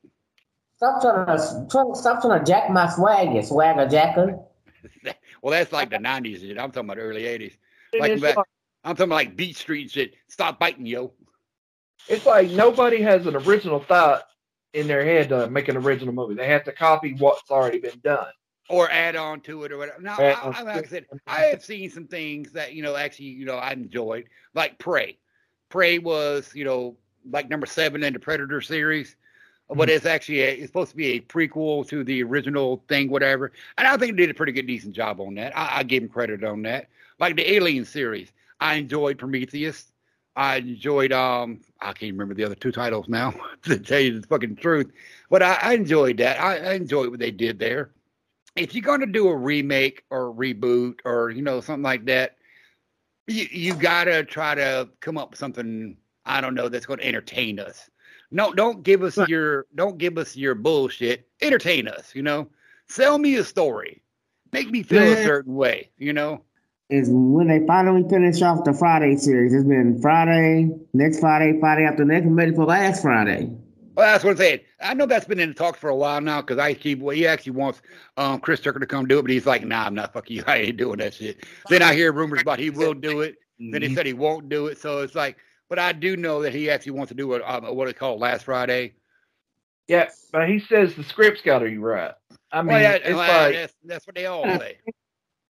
Stop trying to try- stop trying to jack my swag, you swagger jacker. *laughs* Well, that's like the '90s shit. I'm talking about early '80s. Like back- like, I'm talking about like Beat Street shit. Stop biting, yo. it's like nobody has an original thought in their head to make an original movie. They have to copy what's already been done. or add on to it or whatever. Now, I, I, like I said, I have seen some things that you know actually you know I enjoyed, like Prey. Prey was you know like number seven in the Predator series, mm-hmm. but it's actually a, it's supposed to be a prequel to the original thing, whatever. And I think they did a pretty good, decent job on that. I, I give them credit on that. Like the Alien series, I enjoyed Prometheus. I enjoyed um I can't remember the other two titles now *laughs* to tell you the fucking truth, but I, I enjoyed that. I, I enjoyed what they did there. If you're going to do a remake or a reboot or you know something like that you, you gotta try to come up with something i don't know that's going to entertain us. No don't give us your don't give us your bullshit. Entertain us you know? Sell me a story. Make me feel a certain way you know Is when they finally finish off the Friday series. It's been Friday, next Friday, Friday after next, and ready for last Friday. well, that's what I'm saying. I know that's been in the talks for a while now because I keep well, he actually wants um, Chris Tucker to come do it, but he's like, nah, I'm not fucking you. *laughs* I ain't doing that shit. Then I hear rumors about he will do it. Then he said he won't do it. So it's like, but I do know that he actually wants to do what um, what it called last Friday. Yeah, but he says the script's got to be right. I mean, well, yeah, it's well, like, that's, that's what they all *laughs* say.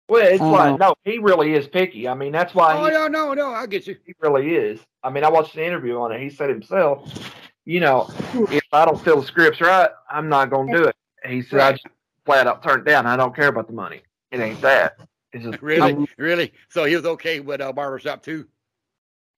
Well, it's like, no, he really is picky. I mean, that's why oh he, no, no, no, I get you. he really is. I mean, I watched the interview on it. He said himself, you know, if I don't feel the script's right, I'm not going to do it. He said, I just flat out turned it down. I don't care about the money. It ain't that. It's just Really, really. So he was okay with uh, barbershop too.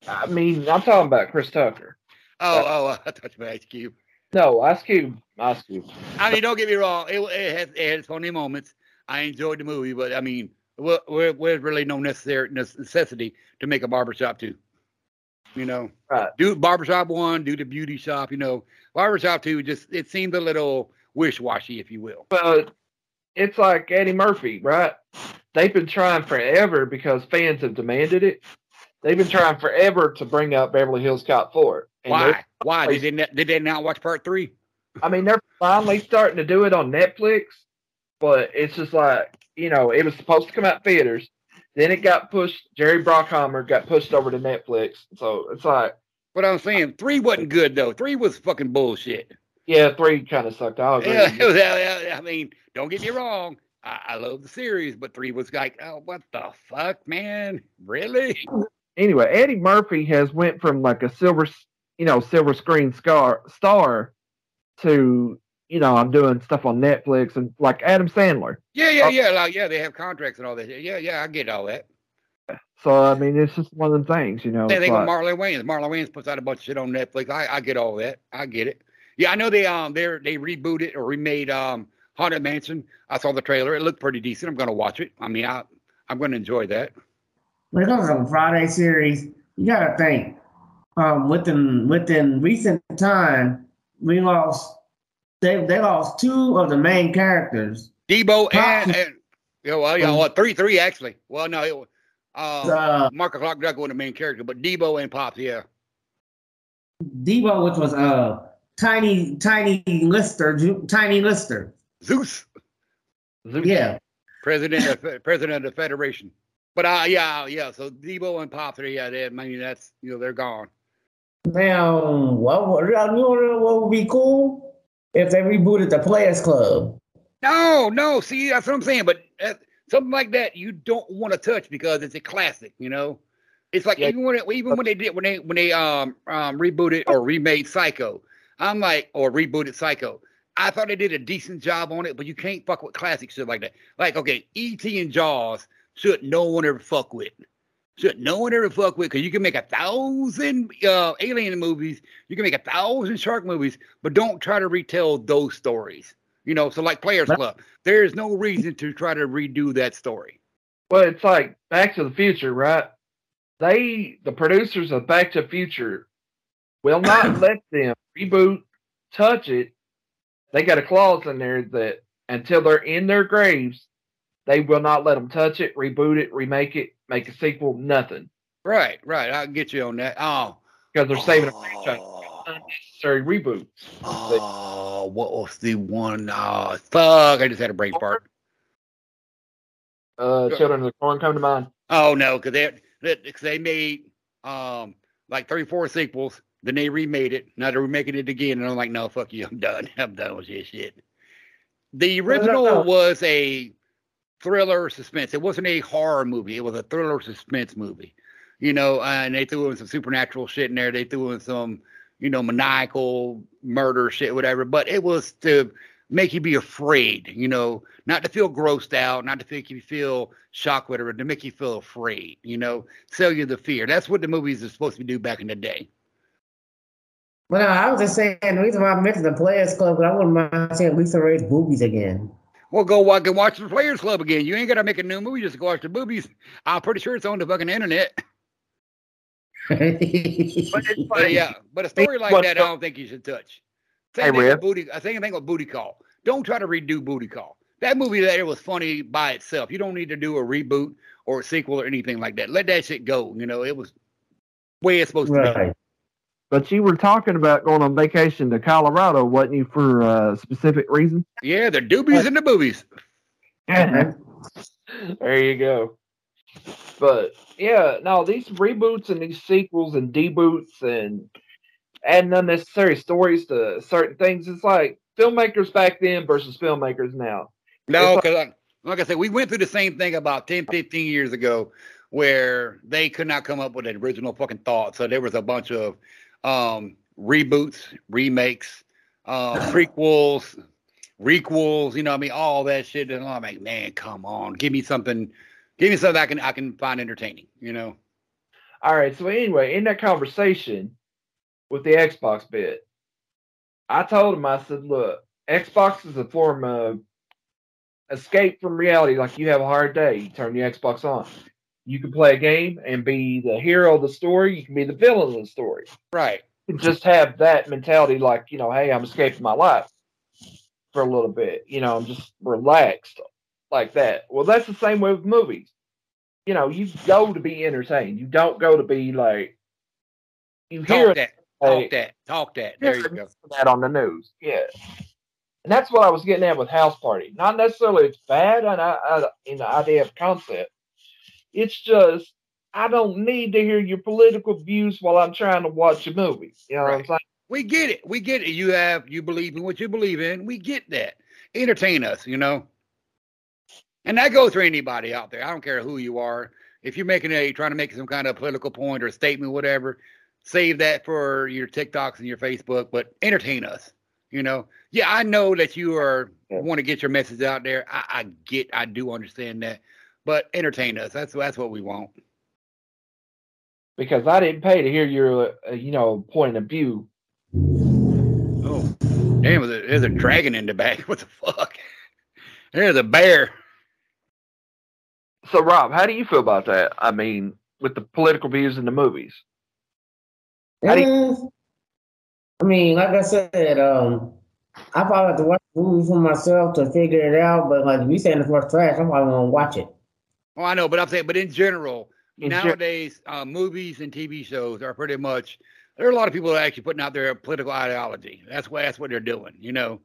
I mean, I'm talking about Chris Tucker. Oh, oh, *laughs* I thought you meant Ice Cube. No, Ice Cube. Ice Cube. I mean, don't get me wrong. It, it, has, it has funny moments. I enjoyed the movie, but I mean, well, there- there's really no necessary necessity to make a barbershop two. You know, Right. do barbershop one, do the beauty shop. You know, barbershop two just it seemed a little wish washy, if you will. But it's like Eddie Murphy, right? They've been trying forever because fans have demanded it. They've been trying forever to bring up Beverly Hills Cop 4. And they're- Why? Why did they not, did they not watch part three? I mean, they're finally starting to do it on Netflix, but it's just like, you know, it was supposed to come out theaters. Then it got pushed. Jerry Bruckheimer got pushed over to Netflix. So it's like, What I'm saying, three wasn't good though. Three was fucking bullshit. yeah, three kind of sucked. I'll agree. *laughs* Yeah, I mean, don't get me wrong. I, I love the series, but three was like, oh, what the fuck, man? Really? anyway, Eddie Murphy has went from like a silver, you know, silver screen star star to you know I'm doing stuff on Netflix and like Adam Sandler. Yeah, yeah, Oh. yeah. Like, yeah, they have contracts and all that. Yeah, yeah, I get all that. So I mean, it's just one of them things, you know. Same it's thing like- with Marlon Wayans. Marlon Wayans puts out a bunch of shit on Netflix. I, I get all that. I get it. Yeah, I know they um they they rebooted or remade um Haunted Mansion. I saw the trailer. It looked pretty decent. I'm gonna watch it. I mean, I I'm gonna enjoy that. When it comes to Friday series, you gotta think. Um, within within recent time, we lost. They they lost two of the main characters. Debo and, and yeah, well, yeah, well, three three actually. Well, no, it was uh, Uh, Marcus Clark Duck was the main character, but Debo and Pops, yeah. Debo, which was uh tiny tiny Lister, tiny Lister. Zeus, Zeus. Yeah, president of president of the federation. But uh, yeah, yeah. So Debo and Pops, yeah, they, I mean, that's you know they're gone. Now, what would, what would be cool if they rebooted the Players Club? No, no. See, that's what I'm saying. But uh, something like that, you don't want to touch because it's a classic. You know, it's like Yeah. even when it, even when they did when they when they um um rebooted or remade Psycho, I'm like or rebooted Psycho. I thought they did a decent job on it, but you can't fuck with classic shit like that. Like, okay, E.T. and Jaws should no one ever fuck with. Should no one ever fuck with because you can make a thousand uh, alien movies, you can make a thousand shark movies, but don't try to retell those stories. You know, so like Players. Club, there is no reason to try to redo that story. Well, it's like Back to the Future, right? They, the producers of Back to the Future, will not *coughs* let them reboot, touch it. They got a clause in there that until they're in their graves, they will not let them touch it, reboot it, remake it, make a sequel, nothing, Right, right. I can get you on that. Oh, because they're saving a franchise. oh, Unnecessary reboots. oh, what was the one? Oh, fuck! I just had a brain fart. Uh, Children of the Corn come to mind. Oh no, because they, they 'cause they made um like three, four sequels. Then they remade it. Now they're remaking it again, and I'm like, no, fuck you, I'm done. *laughs* I'm done with this shit. The Well, no, original no. was a thriller suspense. It wasn't a horror movie. It was a thriller suspense movie. You know, uh, and they threw in some supernatural shit in there. They threw in some, you know, maniacal murder shit, whatever. But it was to make you be afraid, you know, not to feel grossed out, not to make you feel shocked, whatever, to make you feel afraid, you know, sell you the fear. That's what the movies are supposed to do back in the day. Well, I was just saying the reason why I mentioned the Players Club, but I wouldn't mind seeing LisaRaye's boobies again. Well, go walk and watch the Players Club again. You ain't got to make a new movie just to go watch the movies. I'm pretty sure it's on the fucking internet. But it's *laughs* But like, yeah, but a story like that, I don't think you should touch. Same Hey, thing with Booty. I think I think with Booty Call. Don't try to redo Booty Call. That movie there was funny by itself. You don't need to do a reboot or a sequel or anything like that. Let that shit go. You know, it was way it's supposed to be. Right. but you were talking about going on vacation to Colorado, wasn't you, for a specific reason? Yeah, the doobies and the boobies. *laughs* there you go. But yeah, no, these reboots and these sequels and deboots and adding unnecessary stories to certain things, it's like filmmakers back then versus filmmakers now. No, It's because like I said, we went through the same thing about 10, 15 years ago where they could not come up with an original fucking thought. So there was a bunch of um, reboots, remakes, uh, *laughs* prequels, requels, you know what I mean? All that shit. And I'm like, man, come on. Give me something. Give me something I can I can find entertaining, you know? All right, so anyway, in that conversation with the Xbox bit, I told him, I said, look, Xbox is a form of escape from reality. Like you have a hard day, you turn the Xbox on. You can play a game and be the hero of the story. You can be the villain of the story. Right. Just have that mentality, like, you know, hey, I'm escaping my life for a little bit. You know, I'm just relaxed like that. Well, that's the same way with movies. You know, you go to be entertained. You don't go to be like you hear Talk that. Hey. Talk that. Talk that. There you go. *laughs* that on the news. Yeah. And that's what I was getting at with House Party. Not necessarily it's bad and I, I, in the idea of concept. It's just I don't need to hear your political views while I'm trying to watch a movie. You know what I'm Right. saying? We get it. We get it. You have you believe in what you believe in. We get that. Entertain us, you know. And that goes for anybody out there. I don't care who you are. If you're making a trying to make some kind of political point or statement, whatever, save that for your TikToks and your Facebook. But entertain us. You know. Yeah, I know that you are Yeah. want to get your message out there. I, I get. I do understand that. But entertain us. That's that's what we want. because I didn't pay to hear your, uh, you know, point of view. Oh, damn! There's a dragon in the back. *laughs* What the fuck? There's a bear. So, Rob, how do you feel about that? I mean, with the political views in the movies. How do you- Mm, I mean, like I said, um, I probably have to watch the movie for myself to figure it out. But like if you saying the first trash, I'm probably gonna watch it. Well, I know, but I'm saying, but in general, In nowadays, uh, movies and TV shows are pretty much. There are a lot of people that are actually putting out their political ideology. That's what that's what they're doing. You know,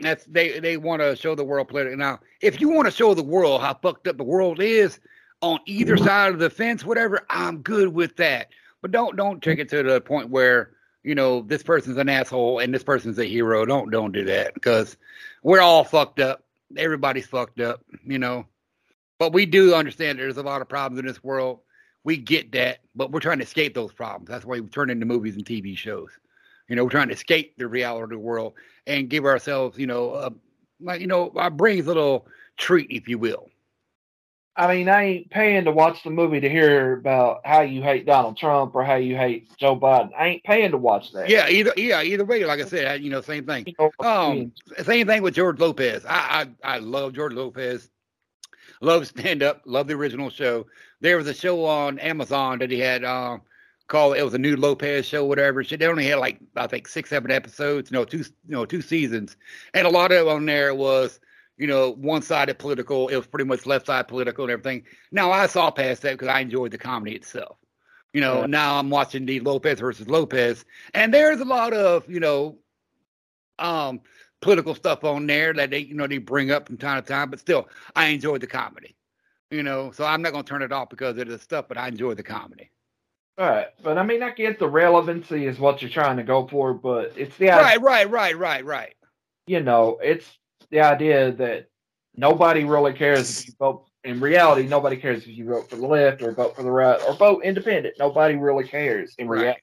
that's they they want to show the world political. Now, if you want to show the world how fucked up the world is on either side of the fence, whatever, I'm good with that. But don't don't take it to the point where you know this person's an asshole and this person's a hero. Don't don't do that because we're all fucked up. Everybody's fucked up. You know. But we do understand there's a lot of problems in this world. We get that, but we're trying to escape those problems. That's why we turn into movies and TV shows. You know, we're trying to escape the reality of the world and give ourselves, you know, uh, like you know, our brains a little treat, if you will. I mean, I ain't paying to watch the movie to hear about how you hate Donald Trump or how you hate Joe Biden. I ain't paying to watch that. Yeah, either yeah, either way. Like I said, you know, same thing. You know what I Um, same thing with George Lopez. I I, I love George Lopez. Love stand up. Love the original show. There was a show on Amazon that he had uh, called. It was a new Lopez show, whatever. Shit, They only had like I think six, seven episodes. No, two, you know, two seasons, and a lot of it on there was you know one sided political. It was pretty much left side political and everything. Now I saw past that because I enjoyed the comedy itself. You know, Yeah. now I'm watching the Lopez versus Lopez, and there's a lot of you know um political stuff on there that they you know they bring up from time to time but still i enjoy the comedy you know so i'm not going to turn it off because of the stuff but i enjoy the comedy All right, But I mean, I get the relevancy is what you're trying to go for, but it's the idea, right right right right right you know, it's the idea that nobody really cares if you vote. In reality, nobody cares if you vote for the left or vote for the right or vote independent. Nobody really cares in Right. reality.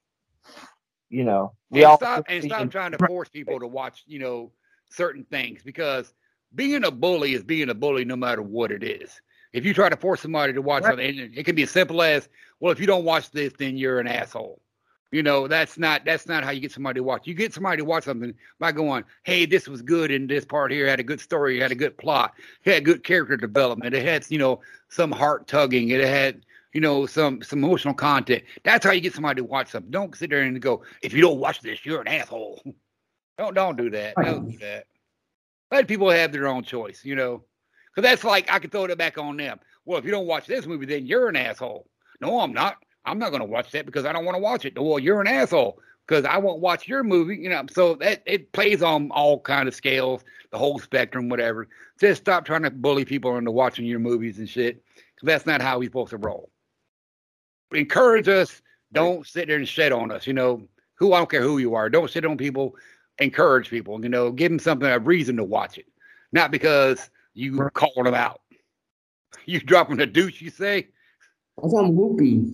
You know, we and all stop and stop trying to force people to watch you know certain things because being a bully is being a bully no matter what it is. If you try to force somebody to watch Right. something it, can be as simple as well if you don't watch this then you're an asshole. You know that's not that's not how you get somebody to watch. You get somebody to watch something by going hey this was good in this part here had a good story had a good plot it had good character development. It had you know some heart tugging. It had you know some some emotional content. That's how you get somebody to watch something. Don't sit there and go if you don't watch this you're an asshole *laughs* don't don't do that. Don't do that. Let people have their own choice you know? Because that's like i could throw it back on them. Well if you don't watch this movie then you're an asshole. No i'm not. I'm not going to watch that because i don't want to watch it. Well you're an asshole because i won't watch your movie you know? So that it plays on all kind of scales the whole spectrum whatever. Just stop trying to bully people into watching your movies and shit because that's not how we're supposed to roll. Encourage us. Don't sit there and shit on us you know? Who i don't care who you are. Don't sit on people encourage people you know give them something a reason to watch it. Not because you Right. calling them out. You dropping a douche you say? I'm loopy.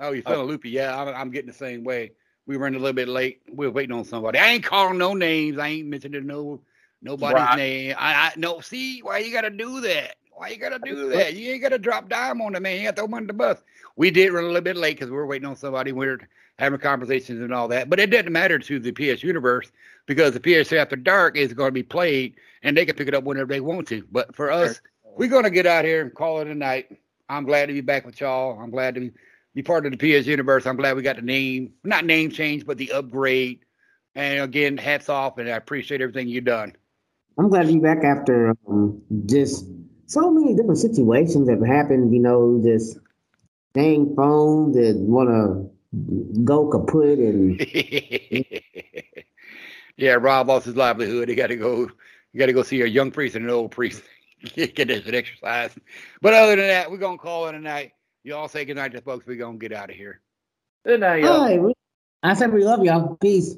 oh you're feeling oh. loopy. Yeah I'm, I'm getting the same way. We were running a little bit late. We were waiting on somebody. I ain't calling no names. I ain't mentioning no nobody's Right. name. I i no see why you gotta do that why you gotta do that? You ain't gotta drop dime on the man. You gotta throw him under the bus. We did run a little bit late because we were waiting on somebody. We were having conversations and all that. But it doesn't matter to the ps universe because the ps after dark is going to be played and they can pick it up whenever they want to. But for us we're going to get out here and call it a night. I'm glad to be back with y'all. I'm glad to be, be part of the ps universe. I'm glad we got the name not name change but the upgrade. And again hats off and i appreciate everything you've done. I'm glad to be back after um, just so many different situations have happened. You know, this dang phone that want to go kaput and *laughs* yeah, Rob lost his livelihood. He got to go. You got to go see a young priest and an old priest. *laughs* get this an exercise. But other than that, we're gonna call it a night. You all say good night to folks. We're gonna get out of here. Good night, y'all. Hi, I said we love y'all. Peace.